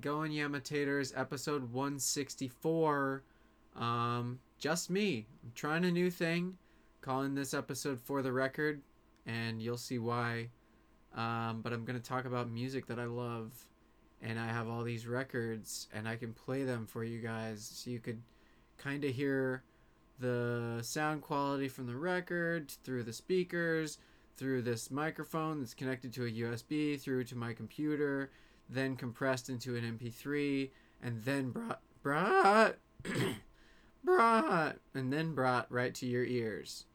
going, Yamitators? Episode 164. Um, just me. I'm trying a new thing, calling this episode For the Record, and you'll see why. Um, but I'm going to talk about music that I love, and I have all these records, and I can play them for you guys so you could kind of hear the sound quality from the record through the speakers, through this microphone that's connected to a USB, through to my computer, then compressed into an MP3, and then brought brought brought and then brought right to your ears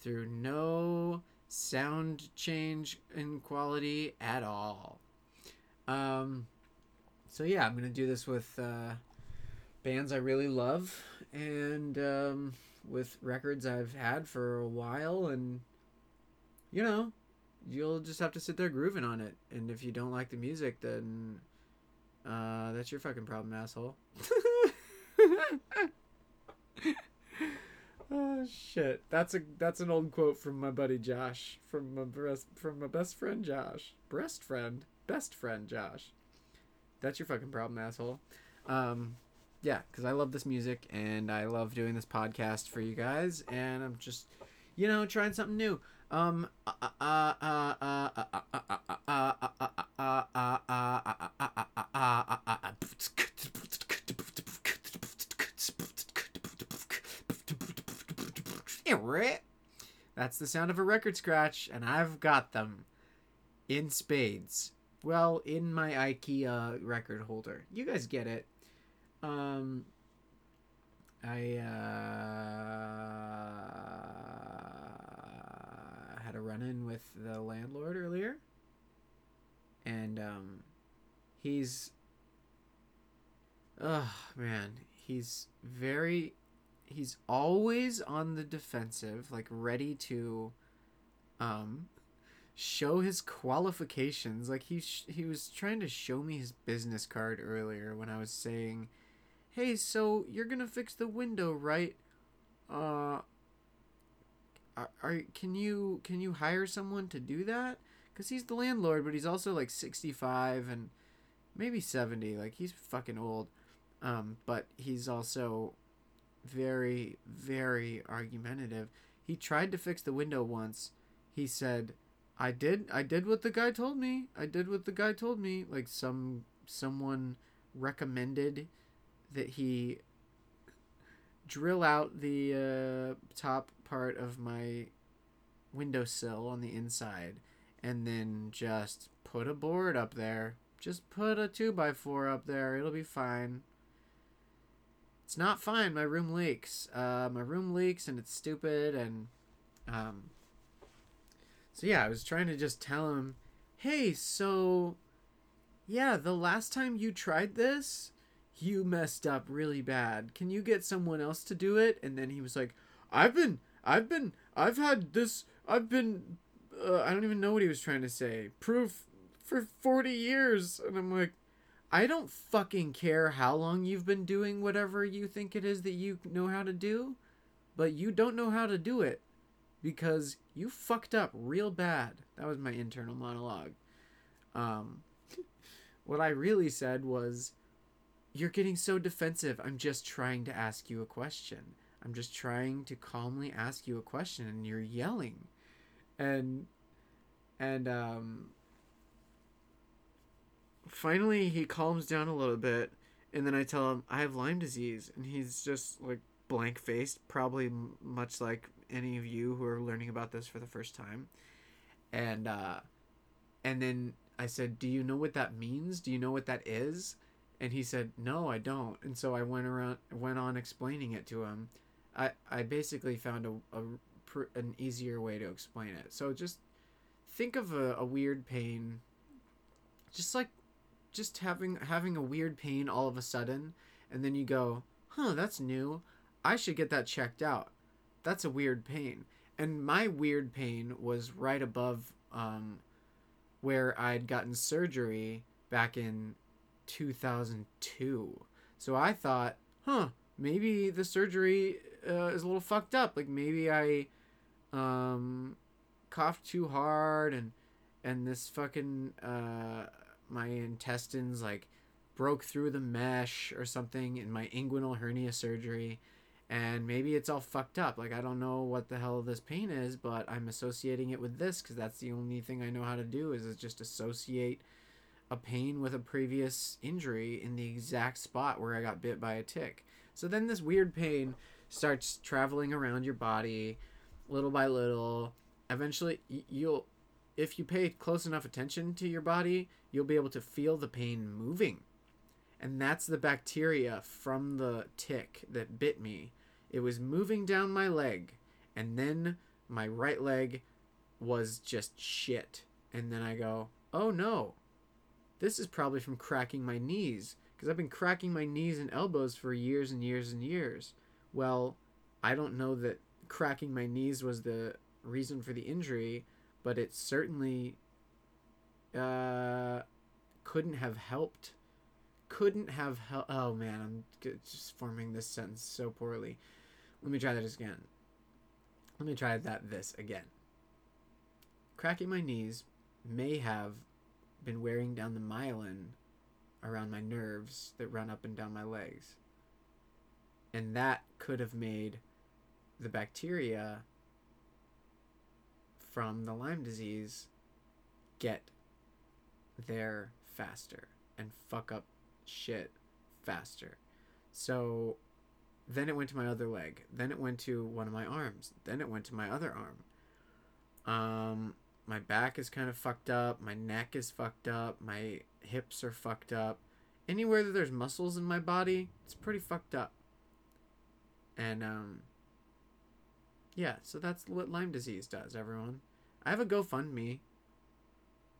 through no sound change in quality at all. Um so yeah, I'm to do this with uh bands I really love and um with records I've had for a while and you know, you'll just have to sit there grooving on it. And if you don't like the music, then uh, that's your fucking problem, asshole. oh shit, that's a that's an old quote from my buddy Josh, from my breast, from my best friend Josh, breast friend, best friend Josh. That's your fucking problem, asshole. Um, yeah, because I love this music and I love doing this podcast for you guys, and I'm just, you know, trying something new. Um. That's the sound of a record scratch, and I've got them in spades. Well, in my IKEA record holder. You guys get it. Um, I uh, had a run in with the landlord earlier, and um, he's oh man, he's very he's always on the defensive, like ready to um show his qualifications. Like he sh- he was trying to show me his business card earlier when I was saying hey, so you're gonna fix the window, right? Uh, are, are can you can you hire someone to do that? Cause he's the landlord, but he's also like sixty five and maybe seventy. Like he's fucking old. Um, but he's also very very argumentative. He tried to fix the window once. He said, "I did. I did what the guy told me. I did what the guy told me." Like some someone recommended that he drill out the uh, top part of my windowsill on the inside and then just put a board up there. Just put a 2x4 up there. It'll be fine. It's not fine. My room leaks. Uh, my room leaks and it's stupid. And um, so, yeah, I was trying to just tell him hey, so yeah, the last time you tried this, you messed up really bad. Can you get someone else to do it? And then he was like, I've been, I've been, I've had this, I've been, uh, I don't even know what he was trying to say. Proof for 40 years. And I'm like, I don't fucking care how long you've been doing whatever you think it is that you know how to do, but you don't know how to do it because you fucked up real bad. That was my internal monologue. Um, what I really said was, you're getting so defensive. I'm just trying to ask you a question. I'm just trying to calmly ask you a question and you're yelling. And and um finally he calms down a little bit and then I tell him I have Lyme disease and he's just like blank faced, probably much like any of you who are learning about this for the first time. And uh and then I said, "Do you know what that means? Do you know what that is?" and he said no i don't and so i went around went on explaining it to him i i basically found a, a an easier way to explain it. So just think of a, a weird pain. Just like just having having a weird pain all of a sudden and then you go huh that's new. I should get that checked out. That's a weird pain. And my weird pain was right above um, where i'd gotten surgery back in 2002. So I thought, huh, maybe the surgery uh, is a little fucked up. Like maybe I um, coughed too hard and and this fucking uh, my intestines like broke through the mesh or something in my inguinal hernia surgery. And maybe it's all fucked up. Like i don't know what the hell this pain is but i'm associating it with this because that's the only thing i know how to do is, is just associate a pain with a previous injury in the exact spot where i got bit by a tick so then this weird pain starts traveling around your body little by little eventually you'll if you pay close enough attention to your body you'll be able to feel the pain moving and that's the bacteria from the tick that bit me. It was moving down my leg, and then my right leg was just shit. And then I go, oh no, this is probably from cracking my knees, because I've been cracking my knees and elbows for years and years and years. Well, I don't know that cracking my knees was the reason for the injury, but it certainly uh, couldn't have helped. Couldn't have hel- oh man i'm just forming this sentence so poorly. Let me try that again. Let me try that this again. Cracking my knees may have been wearing down the myelin around my nerves that run up and down my legs and that could have made the bacteria from the lyme disease get there faster and fuck up shit faster. So then it went to my other leg. Then it went to one of my arms. Then it went to my other arm. Um, my back is kind of fucked up. My neck is fucked up. My hips are fucked up. Anywhere that there's muscles in my body, it's pretty fucked up. And um, yeah, so that's what Lyme disease does, everyone. I have a GoFundMe.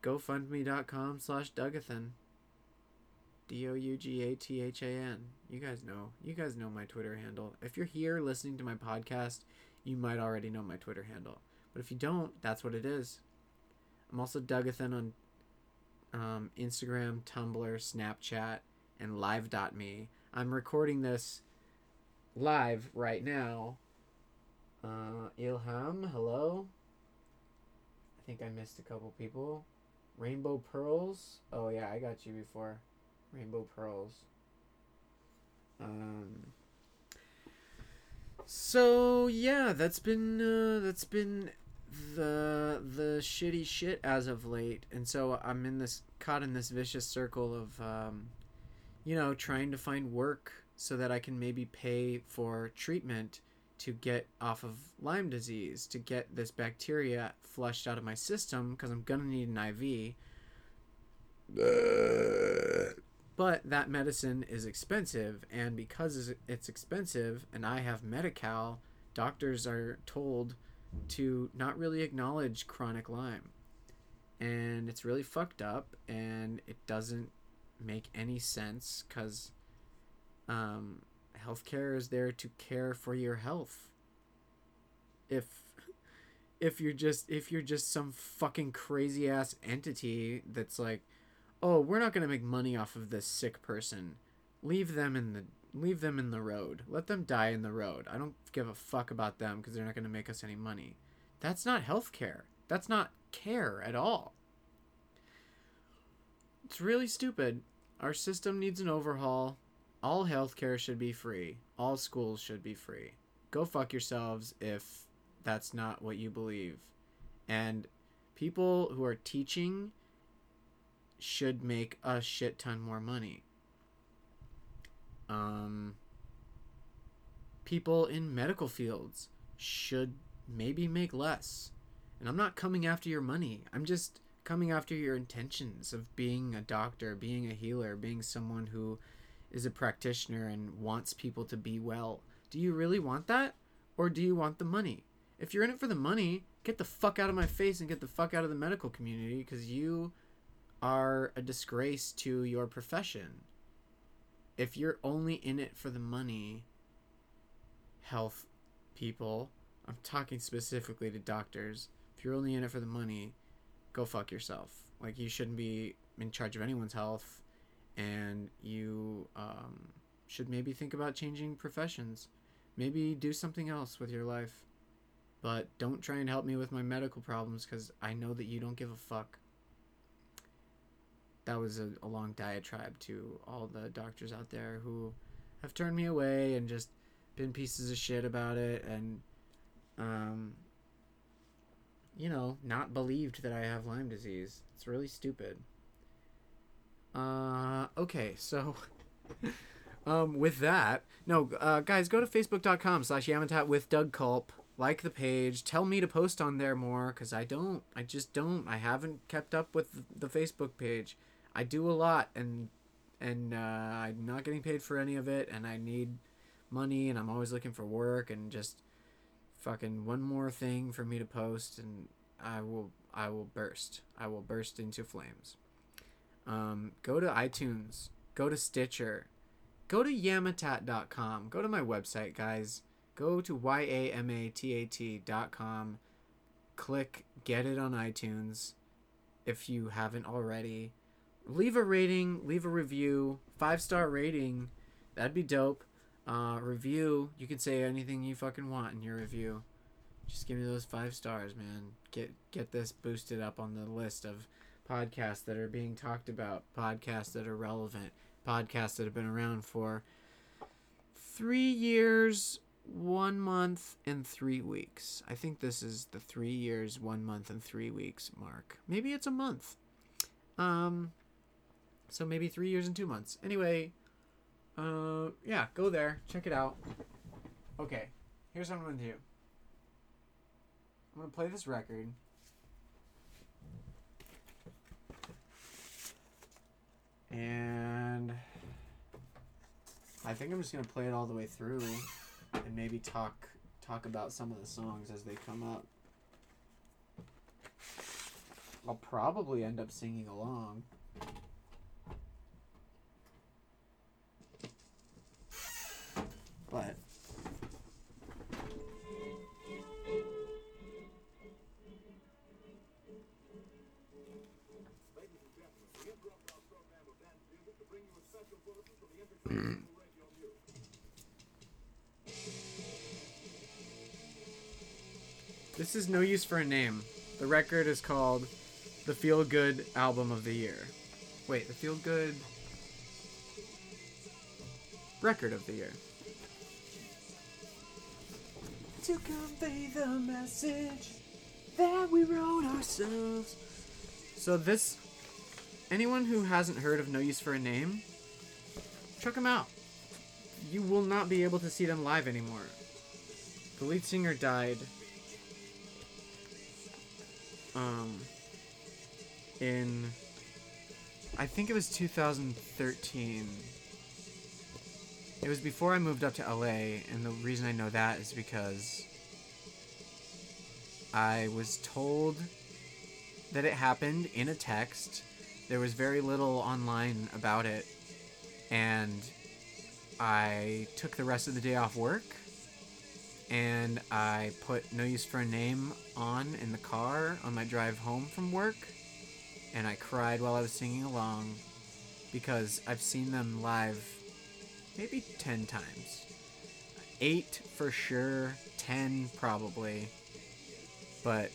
GoFundMe.com slash Dougathan. D O U G A T H A N. You guys know. You guys know my Twitter handle. If you're here listening to my podcast, you might already know my Twitter handle. But if you don't, that's what it is. I'm also Dougathan on um, Instagram, Tumblr, Snapchat, and Live.me. I'm recording this live right now. Uh, Ilham, hello. I think I missed a couple people. Rainbow Pearls. Oh yeah, I got you before. Rainbow Pearls. Um. So yeah, that's been uh, that's been the the shitty shit as of late, and so I'm in this caught in this vicious circle of, um, you know, trying to find work so that I can maybe pay for treatment to get off of Lyme disease, to get this bacteria flushed out of my system because I'm gonna need an IV. But that medicine is expensive, and because it's expensive, and I have Medi Cal, doctors are told to not really acknowledge chronic Lyme. And it's really fucked up, and it doesn't make any sense because um, healthcare is there to care for your health. If if you're just if you're just some fucking crazy ass entity that's like oh, we're not to make money off of this sick person. Leave them in the leave them in the road. Let them die in the road. I don't give a fuck about them because they're not going to make us any money. That's not healthcare. That's not care at all. It's really stupid. Our system needs an overhaul. All healthcare should be free. All schools should be free. Go fuck yourselves if that's not what you believe. And people who are teaching should make a shit ton more money. Um, people in medical fields should maybe make less. And I'm not coming after your money. I'm just coming after your intentions of being a doctor, being a healer, being someone who is a practitioner and wants people to be well. Do you really want that? Or do you want the money? If you're in it for the money, get the fuck out of my face and get the fuck out of the medical community because you are a disgrace to your profession. If you're only in it for the money, health people, I'm talking specifically to doctors. If you're only in it for the money, go fuck yourself. Like you shouldn't be in charge of anyone's health, and you um, should maybe think about changing professions. Maybe do something else with your life. But don't try and help me with my medical problems because I know that you don't give a fuck. That was a, a long diatribe to all the doctors out there who have turned me away and just been pieces of shit about it and um you know not believed that i have lyme disease. It's really stupid. Uh okay so um with that no uh guys go to facebook.com slash yamatat with doug culp. Like the page. Tell me to post on there more because i don't i just don't. I haven't kept up with the facebook page i do a lot and and uh, i'm not getting paid for any of it and i need money and i'm always looking for work and just fucking one more thing for me to post and i will i will burst. I will burst into flames. Um, go to itunes. Go to stitcher. Go to yamatat.com go to my website guys. Go to y-a-m-a-t-a-t.com click get it on itunes if you haven't already leave a rating leave a review five star rating that'd be dope uh, review you can say anything you fucking want in your review just give me those five stars man get get this boosted up on the list of podcasts that are being talked about podcasts that are relevant podcasts that have been around for three years one month and three weeks. I think this is the three years, one month and three weeks mark. Maybe it's a month. Um, so maybe three years and two months. Anyway, uh, yeah, go there, check it out. Okay, here's what I'm gonna do. I'm gonna play this record. And I think I'm just gonna play it all the way through and maybe talk talk about some of the songs as they come up. I'll probably end up singing along. This is no use for a name. The record is called the Feel Good Album of the Year. Wait, the Feel Good Record of the Year. To convey the message that we wrote ourselves. So this, anyone who hasn't heard of No Use for a Name, check them out. You will not be able to see them live anymore. The lead singer died um in I think it was 2013. It was before I moved up to LA, and the reason I know that is because I was told that it happened in a text. There was very little online about it, and I took the rest of the day off work and I put No Use for a Name on in the car on my drive home from work, and I cried while I was singing along because I've seen them live maybe 10 times. 8 for sure, 10 probably, but.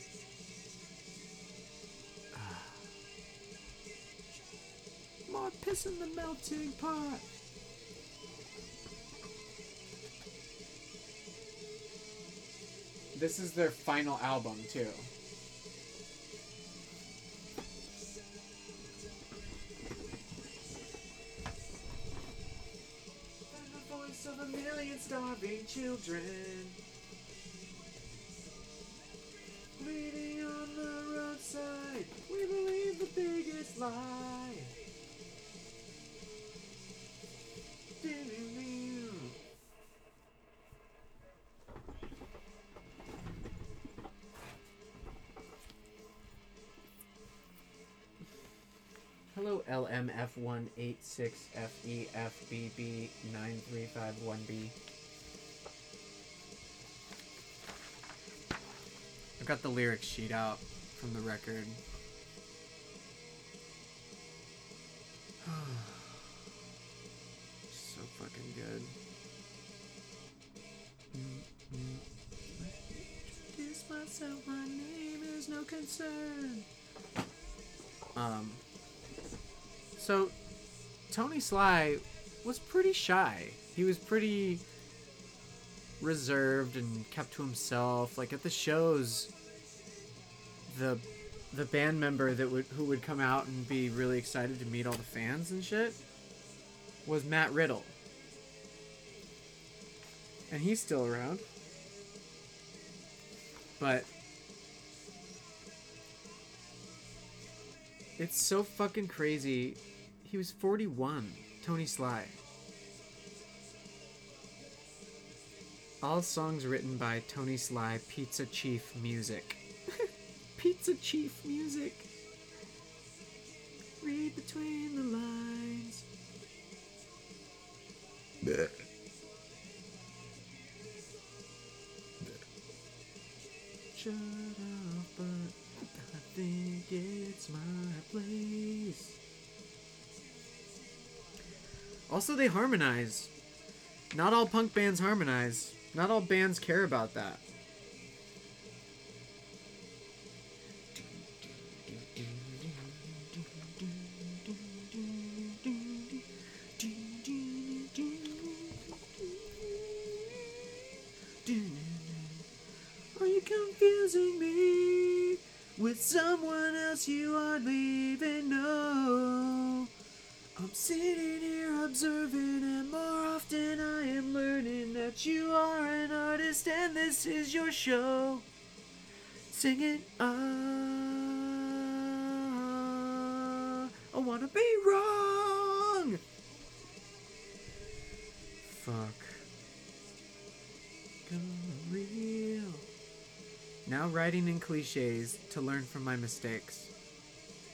Uh, more piss in the melting pot. This is their final album too. Starving children. Bleeding on the roadside, we believe the biggest lie. Hello, LMF186FEFBB9351B. Got the lyrics sheet out from the record. so fucking good. Introduce myself, my name is no concern. Um, So, Tony Sly was pretty shy. He was pretty reserved and kept to himself. Like at the shows, the the band member that would who would come out and be really excited to meet all the fans and shit was Matt Riddle. And he's still around. But it's so fucking crazy. He was 41, Tony Sly. All songs written by Tony Sly, Pizza Chief Music. Pizza Chief Music. Read between the lines. Shut up, but I think it's my place. Also, they harmonize. Not all punk bands harmonize. Not all bands care about that. Observing, and more often I am learning that you are an artist and this is your show. Sing it, ah, I wanna be wrong. Fuck. Real. Now writing in cliches to learn from my mistakes.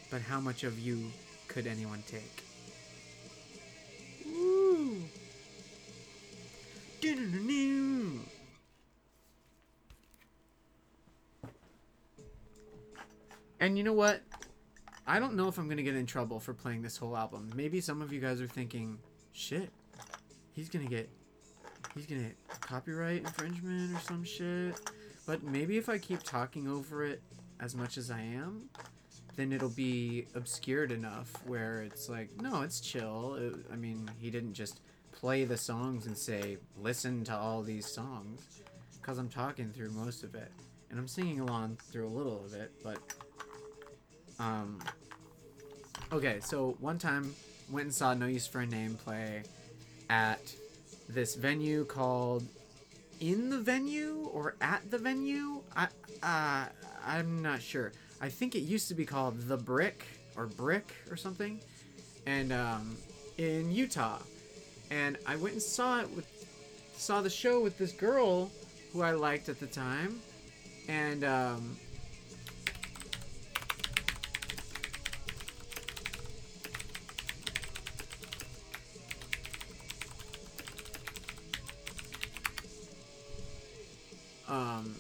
But how much of you could anyone take? And you know what? I don't know if I'm gonna get in trouble for playing this whole album. Maybe some of you guys are thinking, shit, he's gonna get he's gonna copyright infringement or some shit. But maybe if I keep talking over it as much as I am, then it'll be obscured enough where it's like, no, it's chill. It, I mean, he didn't just play the songs and say, listen to all these songs, because I'm talking through most of it, and I'm singing along through a little of it. But, um, okay. So one time, went and saw No Use for a Name play at this venue called in the venue or at the venue. I uh, I'm not sure. I think it used to be called the Brick or Brick or something, and um, in Utah. And I went and saw it with saw the show with this girl who I liked at the time, and um, um,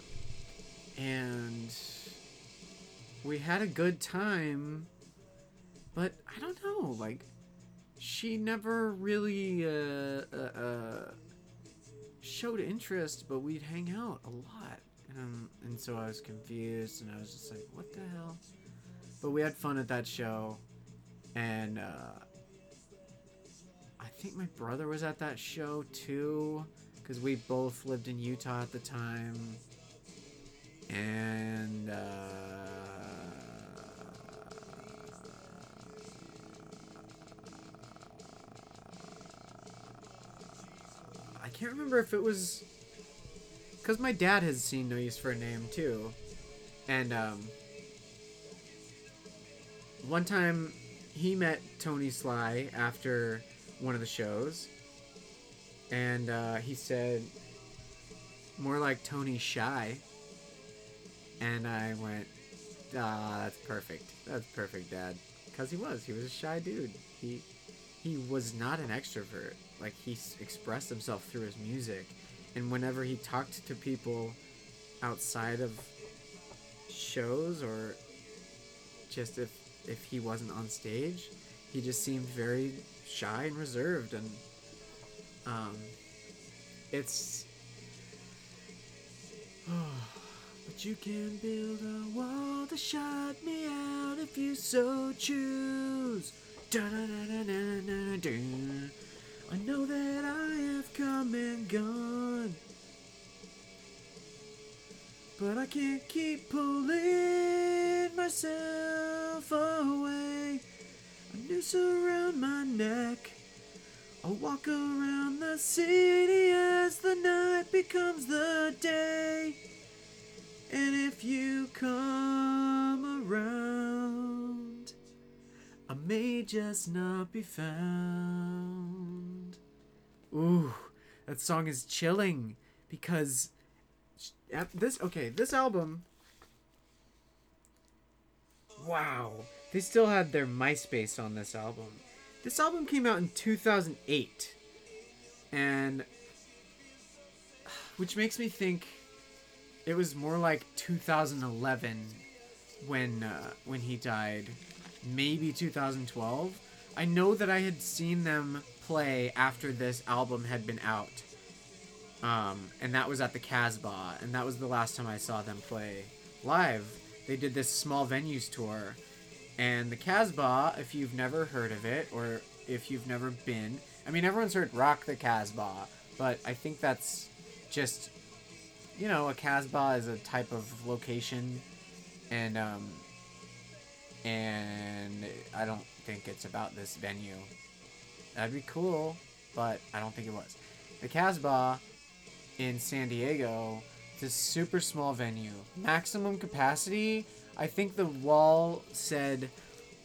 and we had a good time, but I don't know, like she never really uh, uh, uh, showed interest, but we'd hang out a lot, um, and so I was confused, and I was just like, what the hell? But we had fun at that show, and uh, I think my brother was at that show too because we both lived in Utah at the time, and uh, I can't remember if it was because my dad has seen No Use for a Name too, and um, one time he met Tony Sly after one of the shows and uh, he said more like Tony Shy. And I went, ah, that's perfect. That's perfect, Dad. Because he was. He was a shy dude. He he was not an extrovert. Like he s- expressed himself through his music, and whenever he talked to people outside of shows or just if if he wasn't on stage, he just seemed very shy and reserved and um, it's. but you can build a wall to shut me out if you so choose. I know that I have come and gone. But I can't keep pulling myself away. A noose around my neck. I'll walk around the city as the night becomes the day. And if you come around, I may just not be found. Ooh, that song is chilling because at this okay, this album Wow. They still had their MySpace on this album. This album came out in 2008. And which makes me think it was more like 2011 when uh, when he died, maybe 2012. I know that I had seen them play after this album had been out, um, and that was at the Casbah, and that was the last time I saw them play live. They did this small venues tour, and the Casbah, if you've never heard of it or if you've never been, I mean everyone's heard Rock the Casbah, but I think that's just you know, a Casbah is a type of location, and um, and I don't think it's about this venue. That'd be cool, but I don't think it was. The Casbah in San Diego, a super small venue, maximum capacity. I think the wall said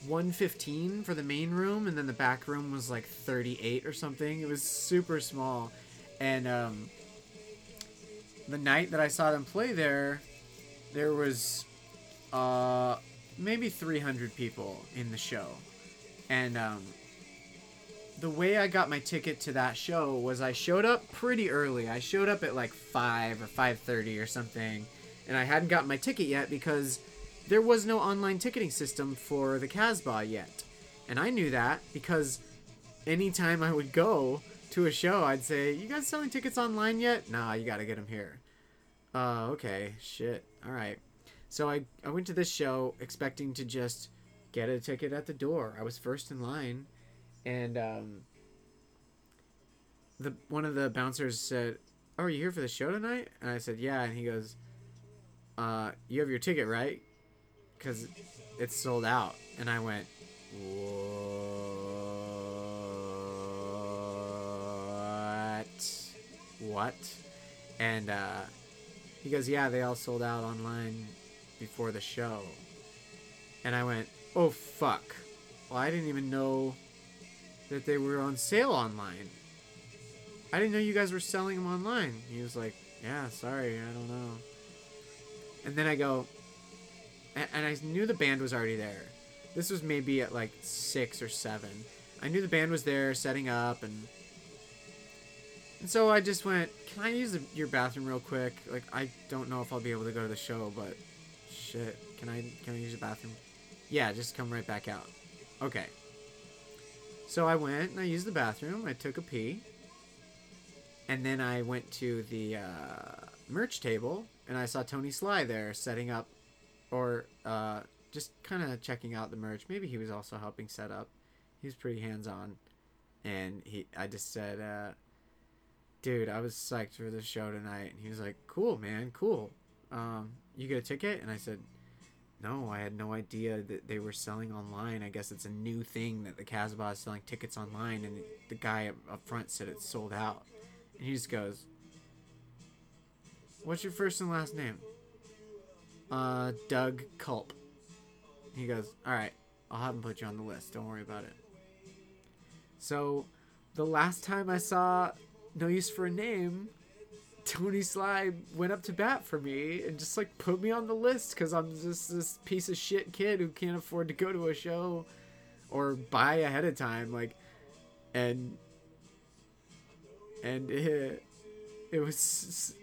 115 for the main room, and then the back room was like 38 or something. It was super small, and um, the night that I saw them play there, there was uh, maybe 300 people in the show. And um, the way I got my ticket to that show was I showed up pretty early. I showed up at like 5 or 5:30 or something, and I hadn't gotten my ticket yet because there was no online ticketing system for the Casbah yet. And I knew that because anytime I would go to a show, I'd say, "You guys selling tickets online yet?" Nah, you got to get them here. Uh, okay, shit. All right. So I I went to this show expecting to just get a ticket at the door. I was first in line, and um, the one of the bouncers said, "Oh, are you here for the show tonight?" And I said, "Yeah." And he goes, "Uh, you have your ticket, right? Because it's sold out." And I went, "What? What?" And uh, he goes, "Yeah, they all sold out online before the show." And I went, "Oh fuck! Well, I didn't even know that they were on sale online. I didn't know you guys were selling them online." He was like, "Yeah, sorry, I don't know." And then I go, and, and I knew the band was already there. This was maybe at like six or seven. I knew the band was there setting up and and so I just went, "Can I use the, your bathroom real quick? Like I don't know if I'll be able to go to the show, but shit, can I can I use the bathroom? Yeah, just come right back out. Okay. So I went and I used the bathroom. I took a pee. And then I went to the uh, merch table and I saw Tony Sly there setting up or uh, just kind of checking out the merch. Maybe he was also helping set up. He was pretty hands on. And he I just said, uh, dude, I was psyched for the show tonight. And he was like, cool, man, cool. Um, you get a ticket? And I said, no, I had no idea that they were selling online. I guess it's a new thing that the Casbah is selling tickets online. And the guy up, front said it's sold out. And he just goes, what's your first and last name? Uh, Doug Culp. He goes, all right, I'll have him put you on the list. Don't worry about it. So, the last time I saw no use for a name, Tony Sly went up to bat for me and just like put me on the list because I'm just this piece of shit kid who can't afford to go to a show or buy ahead of time. Like, and and it, it was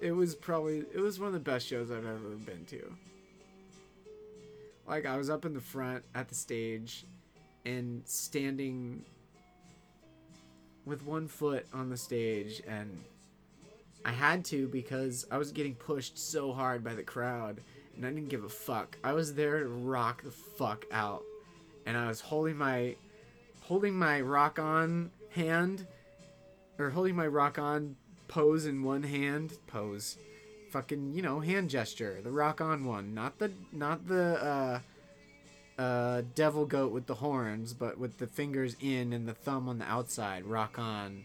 it was probably it was one of the best shows I've ever been to. Like I was up in the front at the stage and standing with one foot on the stage and I had to because I was getting pushed so hard by the crowd and I didn't give a fuck. I was there to rock the fuck out. And I was holding my holding my rock on hand or holding my rock on pose in one hand pose fucking you know hand gesture the rock on one not the not the uh uh devil goat with the horns but with the fingers in and the thumb on the outside rock on.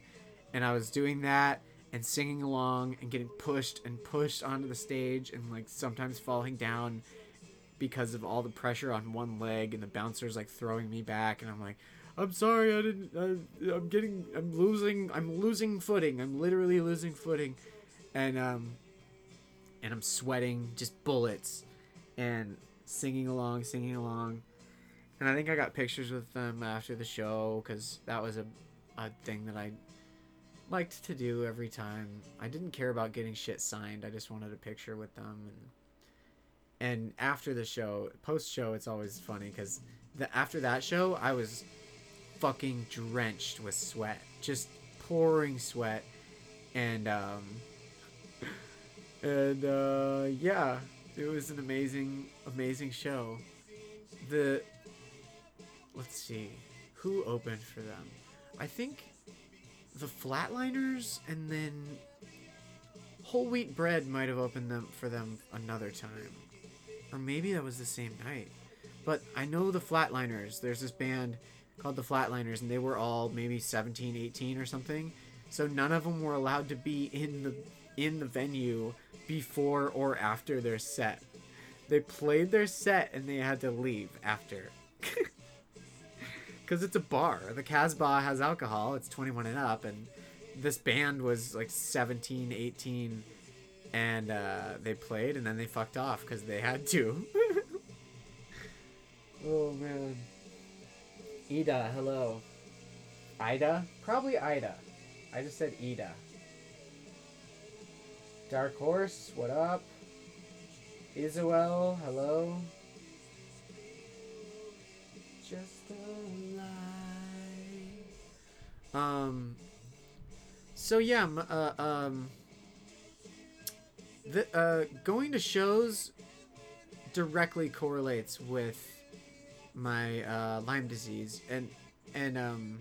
And i was doing that and singing along and getting pushed and pushed onto the stage and like sometimes falling down because of all the pressure on one leg and the bouncers like throwing me back. And i'm like I'm sorry, I didn't. Uh, I'm getting. I'm losing. I'm losing footing. I'm literally losing footing, and um, and I'm sweating just bullets, and singing along, singing along, and I think I got pictures with them after the show because that was a, a thing that I liked to do every time. I didn't care about getting shit signed. I just wanted a picture with them, and and after the show, post show, it's always funny because the after that show, I was fucking drenched with sweat, just pouring sweat, and um, and uh, yeah, it was an amazing, amazing show. The let's see, who opened for them? I think the Flatliners, and then Whole Wheat Bread might have opened them for them another time, or maybe that was the same night. But I know the Flatliners. There's this band called the Flatliners, and they were all maybe 17, 18 or something. So none of them were allowed to be in the in the venue before or after their set. They played their set and they had to leave after. Cuz it's a bar. The Casbah has alcohol. It's 21 and up and this band was like 17, 18 and uh, they played and then they fucked off cuz they had to. oh man. Ida, hello. Ida? Probably Ida. I just said Ida. Dark Horse, what up? Isuel, hello. Just a lie. Um. So yeah, uh, um. The uh, going to shows directly correlates with my uh, Lyme disease, and and um,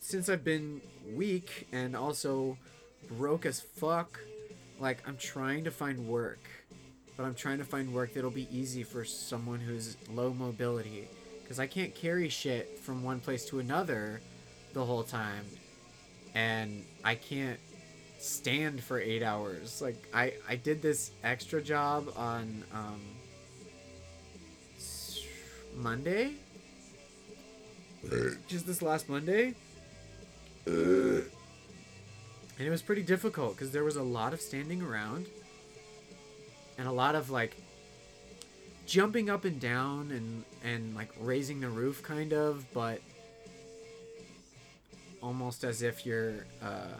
since I've been weak and also broke as fuck, like I'm trying to find work, but I'm trying to find work that'll be easy for someone who's low mobility, because I can't carry shit from one place to another the whole time, and I can't stand for eight hours. Like I I did this extra job on um, Monday. Just this last Monday. and it was pretty difficult because there was a lot of standing around and a lot of like jumping up and down and and like raising the roof kind of but almost as if you're uh,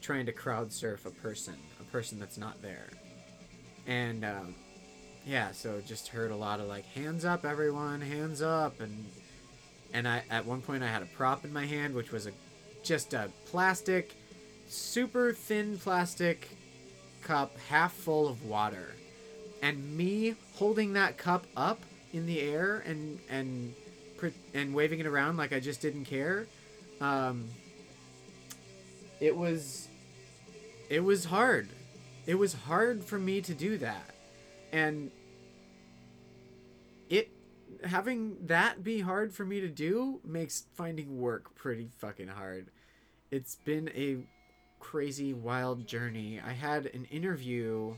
trying to crowd surf a person a person that's not there and um, yeah, so just heard a lot of like hands up everyone, hands up and and I at one point I had a prop in my hand which was a just a plastic super thin plastic cup half full of water. And me holding that cup up in the air and and and waving it around like I just didn't care. Um, it was it was hard. It was hard for me to do that and it having that be hard for me to do makes finding work pretty fucking hard. It's been a crazy wild journey. I had an interview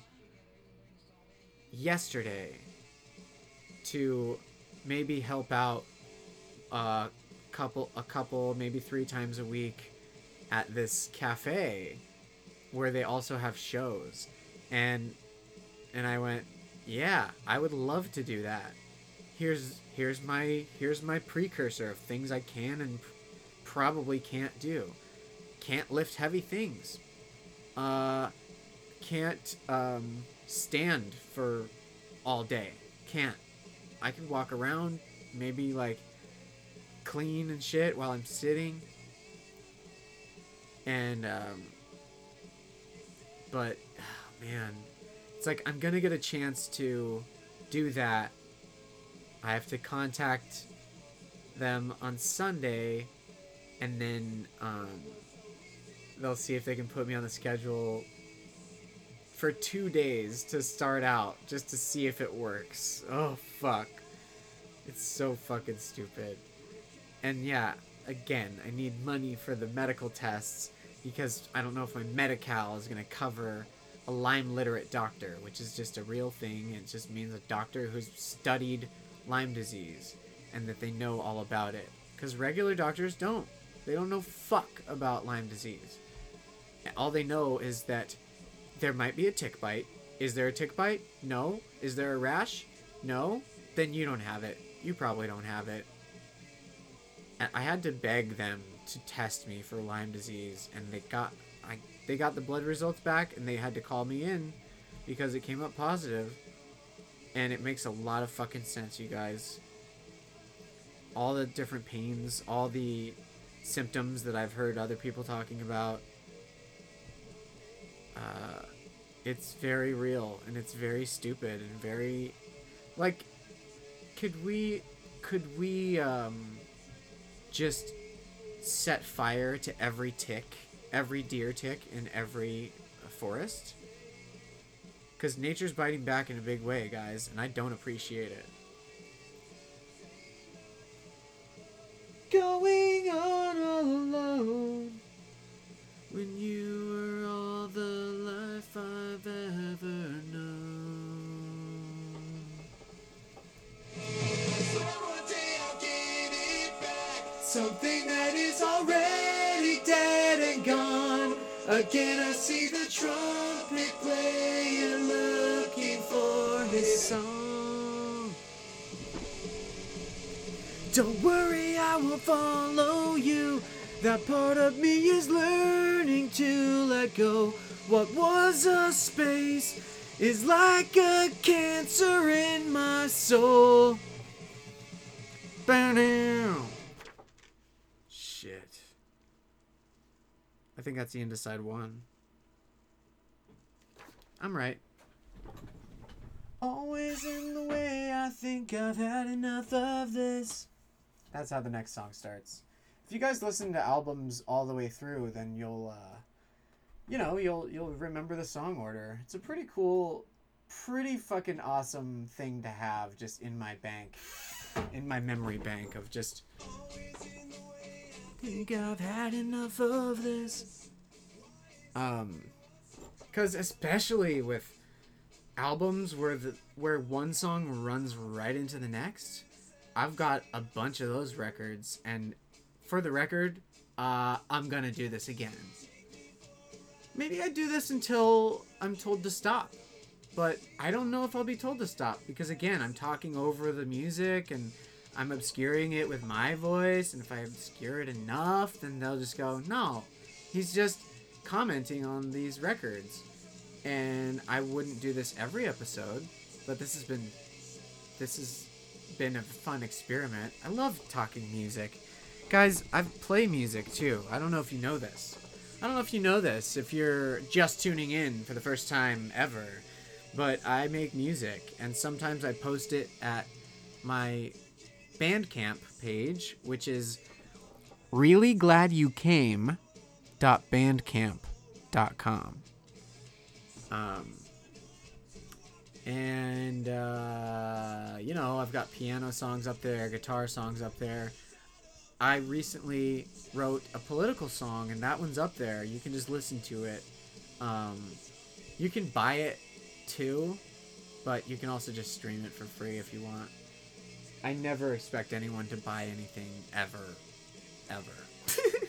yesterday to maybe help out a couple a couple maybe 3 times a week at this cafe where they also have shows. And and I went, yeah, I would love to do that. Here's here's my here's my precursor of things I can and probably can't do. Can't lift heavy things. Uh, can't um, stand for all day. Can't. I can walk around, maybe like clean and shit while I'm sitting. And um, but oh, man, it's like I'm gonna get a chance to do that. I have to contact them on Sunday, and then um, they'll see if they can put me on the schedule for two days to start out, just to see if it works. Oh fuck, it's so fucking stupid. And yeah, again, I need money for the medical tests because I don't know if my Medi-Cal is gonna cover a Lyme literate doctor, which is just a real thing. It just means a doctor who's studied Lyme disease and that they know all about it. Because regular doctors don't. They don't know fuck about Lyme disease. All they know is that there might be a tick bite. Is there a tick bite? No. Is there a rash? No. Then you don't have it. You probably don't have it. I had to beg them to test me for Lyme disease, and they got I they got the blood results back, and they had to call me in because it came up positive. And it makes a lot of fucking sense, you guys. All the different pains, all the symptoms that I've heard other people talking about. Uh, it's very real and it's very stupid and very like could we could we um just set fire to every tick every deer tick in every forest? Because nature's biting back in a big way guys and i don't appreciate it. Going on all alone when you were all the life I've ever known. Something that is already Again, I see the trumpet player looking for his song. Don't worry, I will follow you. That part of me is learning to let go. What was a space is like a cancer in my soul. Ba-dow. Shit. I think that's the end of side one. I'm right. Always in the way, I think I've had enough of this. That's how the next song starts. If you guys listen to albums all the way through, then you'll, uh, you know, you'll you'll remember the song order. It's a pretty cool, pretty fucking awesome thing to have just in my bank, in my memory bank of just. Think I've had enough of this. Um, because especially with albums where the where one song runs right into the next, I've got a bunch of those records, and for the record, uh, I'm gonna do this again. Maybe I do this until I'm told to stop. But I don't know if I'll be told to stop because again, I'm talking over the music and I'm obscuring it with my voice, and if I obscure it enough, then they'll just go, "No, he's just commenting on these records." And I wouldn't do this every episode, but this has been this has been a fun experiment. I love talking music. Guys, I play music too. I don't know if you know this. I don't know if you know this, if you're just tuning in for the first time ever, but I make music, and sometimes I post it at my Bandcamp page, which is really glad you came bandcamp.com. Um, and uh, you know, I've got piano songs up there, guitar songs up there. I recently wrote a political song, and that one's up there. You can just listen to it. Um, you can buy it too, but you can also just stream it for free if you want. I never expect anyone to buy anything ever. Ever.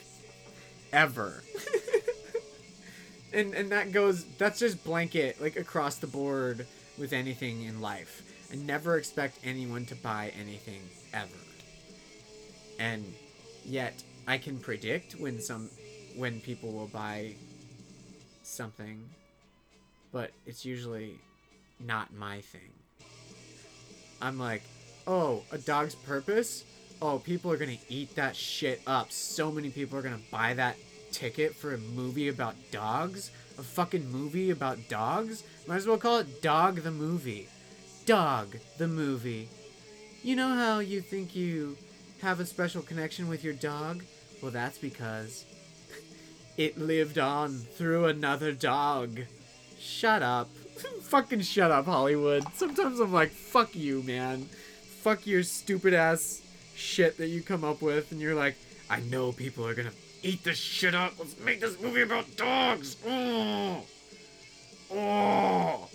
ever. and and that goes that's just blanket like across the board with anything in life. And never expect anyone to buy anything ever. And yet I can predict when some when people will buy something, but it's usually not my thing. I'm like, "Oh, a dog's purpose? Oh, people are to eat that shit up. So many people are to buy that ticket for a movie about dogs? A fucking movie about dogs? Might as well call it Dog the Movie. Dog the Movie. You know how you think you have a special connection with your dog? Well, that's because it lived on through another dog. Shut up. Fucking shut up, Hollywood. Sometimes I'm like, fuck you, man. Fuck your stupid ass shit that you come up with, and you're like, I know people are gonna eat this shit up. Let's make this movie about dogs. Oh. Oh.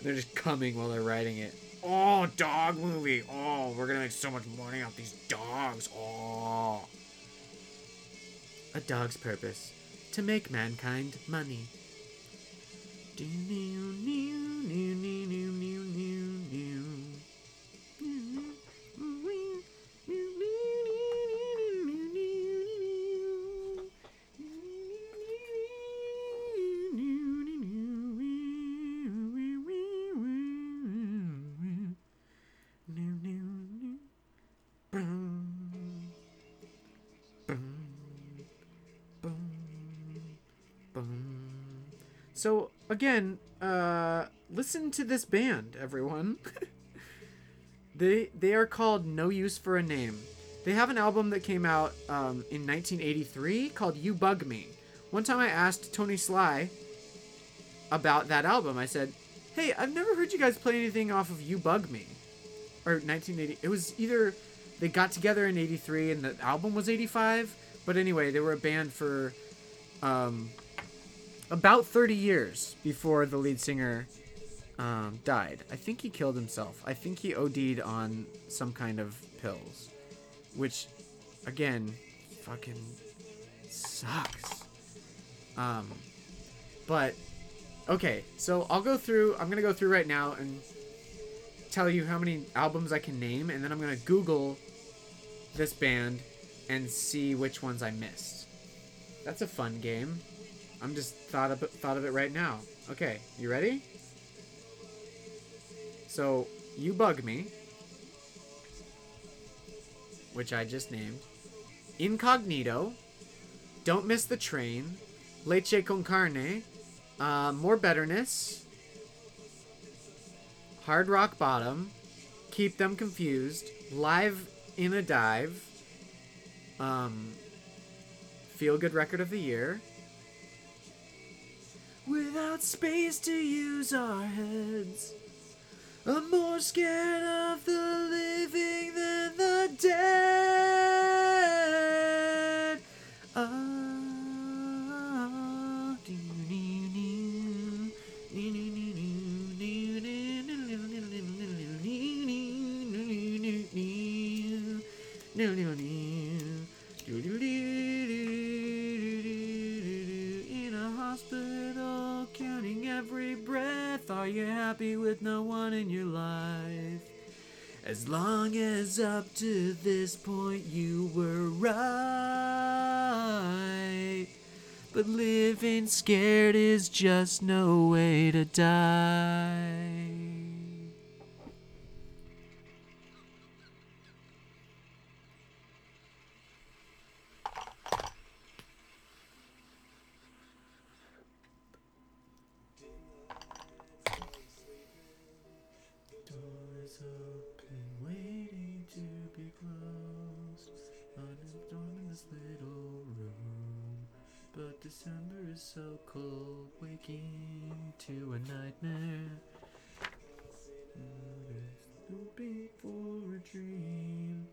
they're just coming while they're writing it. Oh, dog movie. Oh, we're gonna make so much money off these dogs. Oh. A dog's purpose to make mankind money. So again, uh, listen to this band, everyone. they they are called No Use for a Name. They have an album that came out um, in 1983 called You Bug Me. One time I asked Tony Sly about that album. I said, "Hey, I've never heard you guys play anything off of You Bug Me." Or 1980. It was either they got together in 83 and the album was 85, but anyway, they were a band for um, about 30 years before the lead singer um, died. I think he killed himself. I think he OD'd on some kind of pills, which, again, fucking sucks. Um, but okay, so I'll go through. I'm gonna go through right now and tell you how many albums I can name, and then I'm gonna Google this band and see which ones I missed. That's a fun game. I'm just thought of thought of it right now. Okay, you ready? So, you bug me, which I just named. Incognito, don't miss the train. Leche con carne, uh, more betterness. Hard rock bottom, keep them confused. Live in a dive. Um, feel good record of the year without space to use our heads. I'm more scared of the living than the dead. Ah, in Are you happy with no one in your life? As long as up to this point you were right. But living scared is just no way to die. Is so cold, waking to a nightmare. Hoping for a dream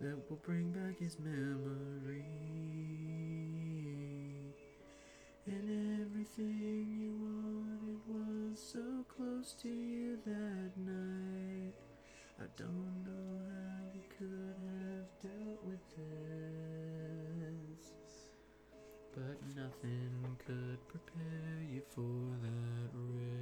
that will bring back his memory. And everything you wanted was so close to you that night. I don't know how we could have dealt with this. Nothing could prepare you for that risk.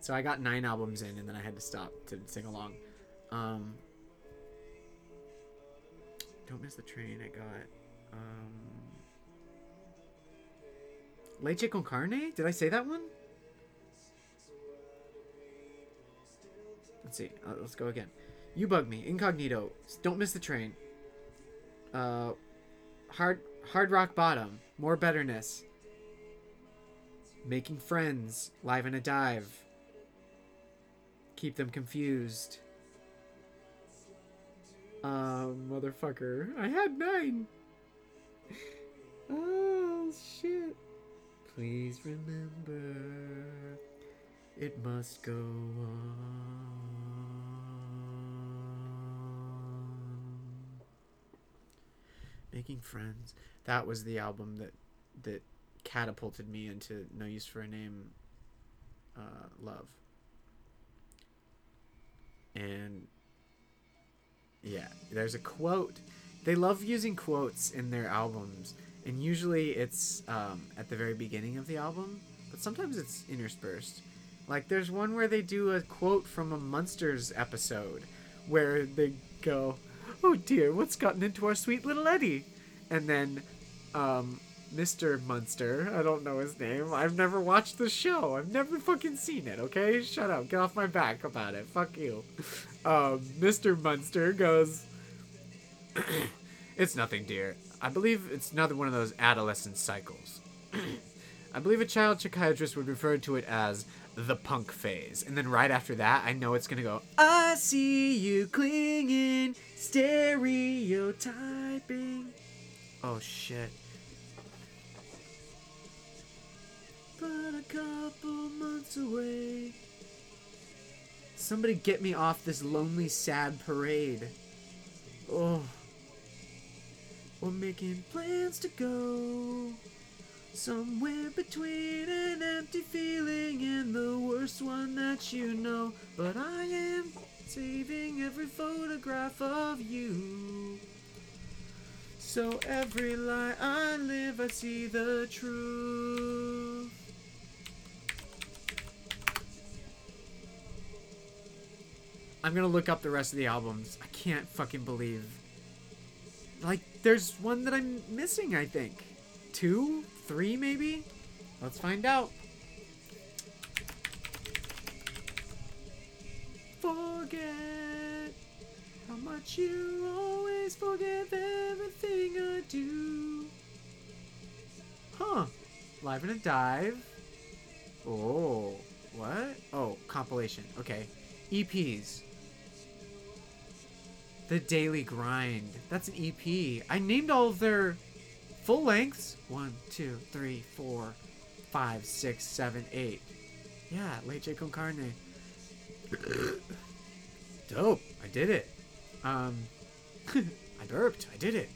So I got nine albums in, and then I had to stop to sing along. Um, don't miss the train. I got um, Leche con carne. Did I say that one? Let's see. Uh, let's go again. You bug me. Incognito. Don't miss the train. Uh, hard hard rock bottom. More betterness. Making friends, live in a dive. Keep them confused. Um, motherfucker. I had nine. Oh, shit. Please remember, it must go on. Making friends. That was the album that that catapulted me into No Use for a Name uh, Love. And yeah, there's a quote. They love using quotes in their albums, and usually it's um, at the very beginning of the album, but sometimes it's interspersed. Like there's one where they do a quote from a Munsters episode, where they go, "Oh dear, what's gotten into our sweet little Eddie?" And then um, Mr. Munster. I don't know his name. I've never watched the show. I've never fucking seen it, okay? Shut up. Get off my back about it. Fuck you. Um, Mr. Munster goes, It's nothing, dear. I believe it's another one of those adolescent cycles. I believe a child psychiatrist would refer to it as the punk phase. And then right after that, I know it's gonna go, I see you clinging, stereotyping. Oh shit. But a couple months away. Somebody get me off this lonely, sad parade. Oh. We're making plans to go somewhere between an empty feeling and the worst one that you know. But I am saving every photograph of you. So every lie I live, I see the truth. I'm gonna look up the rest of the albums. I can't fucking believe. Like, there's one that I'm missing, I think. Two? Three, maybe? Let's find out. Forget how much you always forgive everything I do. Huh. Live in a dive. Oh. What? Oh, compilation. Okay. EPs. The Daily Grind. That's an EP. I named all of their full lengths. One, two, three, four, five, six, seven, eight. Yeah, Leche con carne. Dope. I did it. Um, I burped. I did it.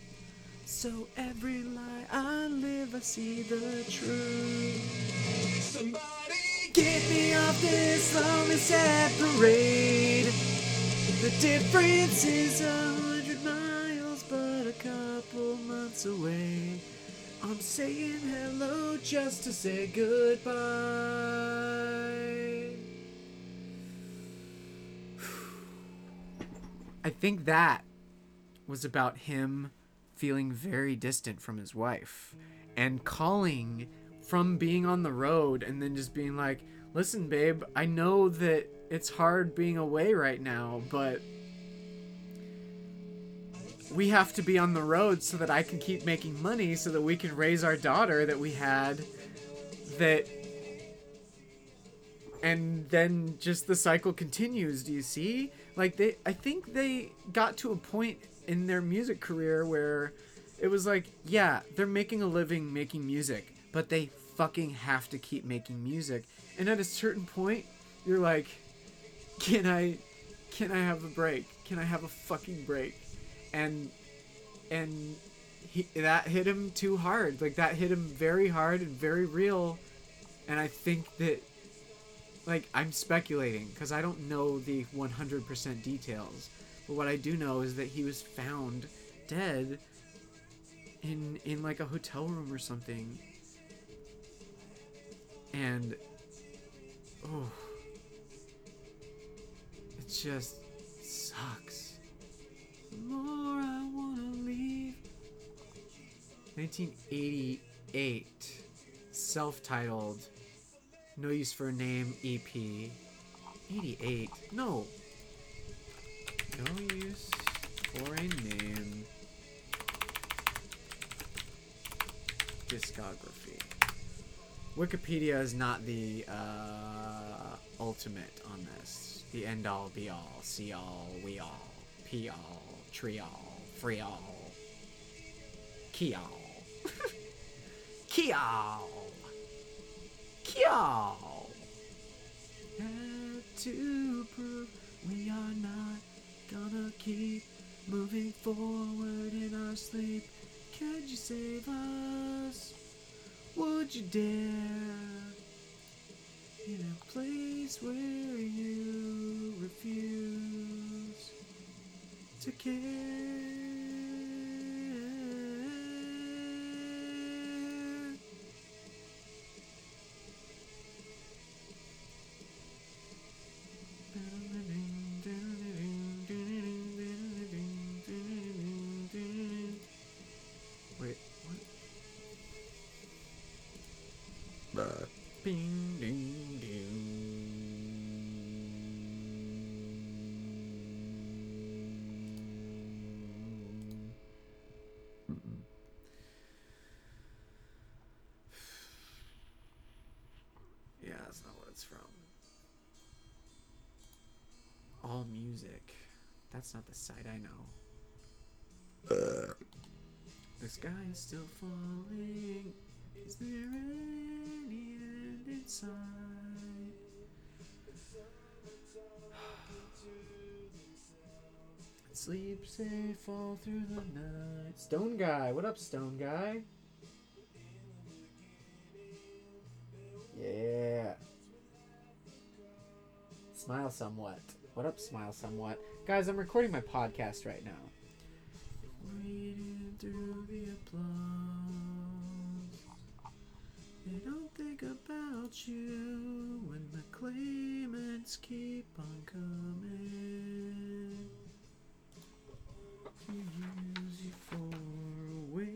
So every lie I live, I see the truth. Somebody get me off this lonely sad parade. The difference is a couple months away. I'm saying hello just to say goodbye. I think that was about him feeling very distant from his wife and calling from being on the road and then just being like, listen, babe, I know that it's hard being away right now, but we have to be on the road so that I can keep making money so that we can raise our daughter that we had that and then just the cycle continues. Do you see? Like they i think they got to a point in their music career where it was like yeah they're making a living making music but they fucking have to keep making music. And at a certain point you're like can i can i have a break? Can i have a fucking break and and he, that hit him too hard. Like that hit him very hard and very real. And i think that like i'm speculating because i don't know the 100% details. But what i do know is that he was found dead in in like a hotel room or something. And oh it just sucks more i want to leave 1988 self-titled no use for a name ep 88 no. No use for a name. Discography. Wikipedia is not the uh, ultimate on this. The end all, be all, see all, we all, p all, all, key all, key all. Had to prove we are not gonna keep moving forward in our sleep. Could you save us? Would you dare? In a place where you refuse to. It's from. All music. That's not the site I know. Uh. The sky is still falling. Is there any end in sight? Sleep safe all through the night. Stone guy, what up, Stone guy? Smile somewhat. What up, smile somewhat? Guys, I'm recording my podcast right now. Reading through the applause. They don't think about you when the claimants keep on coming. Use you for weight.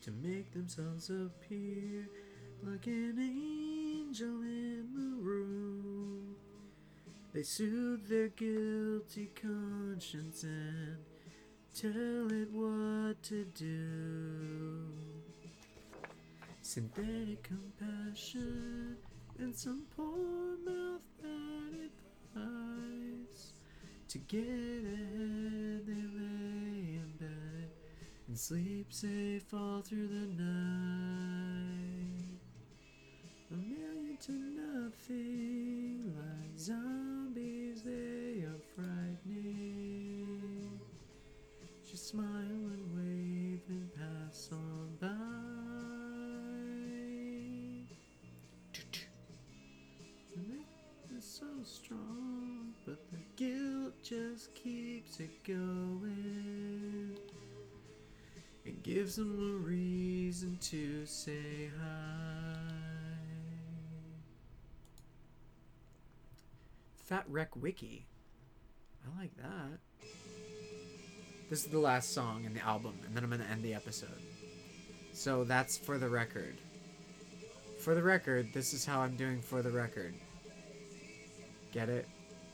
To make themselves appear like an angel in the room. They soothe their guilty conscience and tell it what to do. Synthetic compassion and some poor mouth bad advice. To get ahead, they lay in bed and sleep safe all through the night. To nothing, like zombies, they are frightening. Just smile and wave and pass on by. They're so strong, but the guilt just keeps it going. It gives them a reason to say hi. Fat Wreck Wiki. I like that. This is the last song in the album, and then I'm going to end the episode. So that's for the record. For the record, this is how I'm doing for the record. Get it?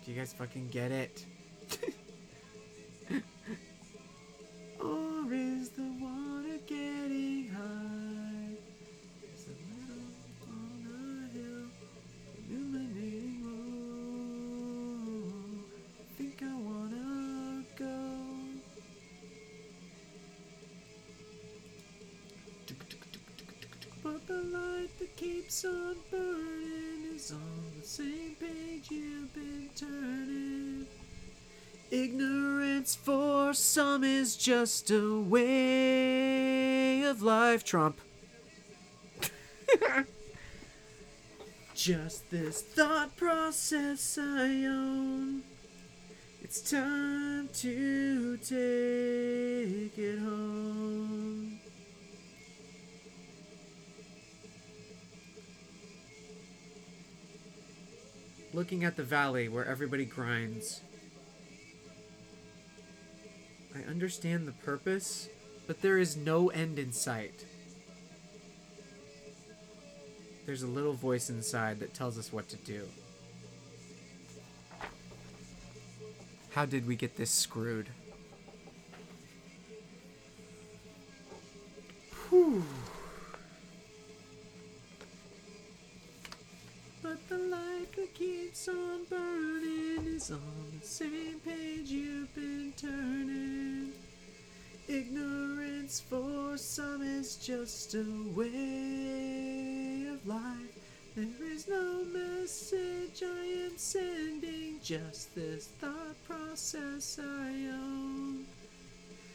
Do you guys fucking get it? Ignorance for some is just a way of life, Trump. just this thought process I own. It's time to take it home. Looking at the valley where everybody grinds. Understand the purpose, but there is no end in sight. There's a little voice inside that tells us what to do. How did we get this screwed? Whew. But the light that keeps on burning is on the same page you've been turning. Ignorance for some is just a way of life. There is no message I am sending, just this thought process I own.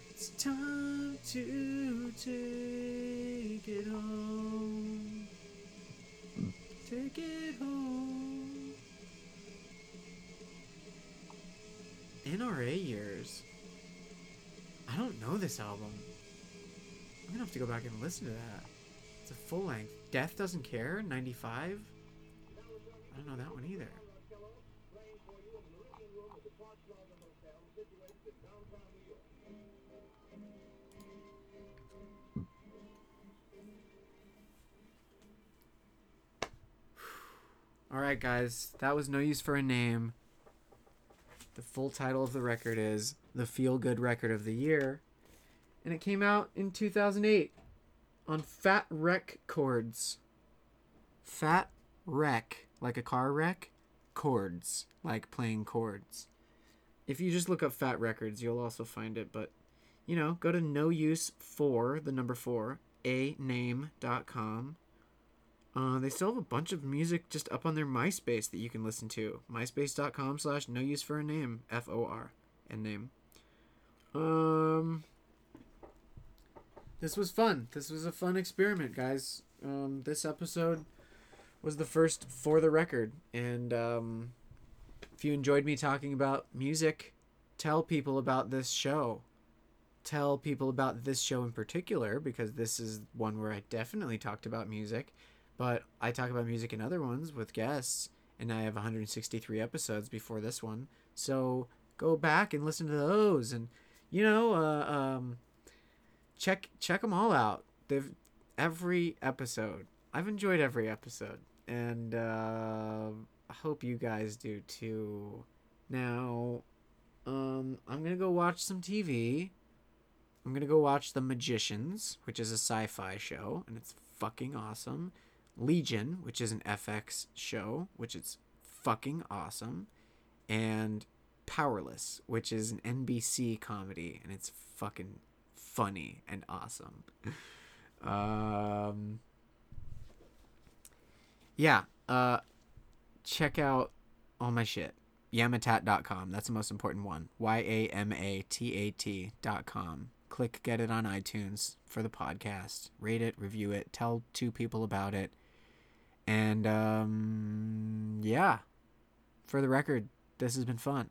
It's time to take it home. Take it home. NRA years. I don't know this album. I'm gonna have to go back and listen to that. It's a full length. Death Doesn't Care, 95? I don't know that one either. All right, guys, that was No Use for a Name. The full title of the record is The Feel Good Record of the Year, and it came out in 2008 on Fat Wreck Chords. Fat Wreck, like a car wreck, chords, like playing chords. If you just look up Fat Records, you'll also find it, but you know, go to no use for the number four, a name.com uh, they still have a bunch of music just up on their MySpace that you can listen to. MySpace.com slash no use for a name. F O R and name. Um, this was fun. This was a fun experiment, guys. Um, this episode was the first for the record. And um, if you enjoyed me talking about music, tell people about this show. Tell people about this show in particular because this is one where I definitely talked about music but I talk about music in other ones with guests, and I have 163 episodes before this one. So go back and listen to those, and you know, uh, um, check check them all out. They've every episode. I've enjoyed every episode, and uh, I hope you guys do too. Now, um, I'm gonna go watch some TV. I'm gonna go watch The Magicians, which is a sci-fi show, and it's fucking awesome. Legion, which is an FX show, which is fucking awesome, and Powerless, which is an NBC comedy, and it's fucking funny and awesome. um, yeah, uh, check out all my shit. Yamatat.com. That's the most important one. Y A M A T A T.com. Click get it on iTunes for the podcast. Rate it, review it, tell two people about it. And um, yeah, for the record, this has been fun.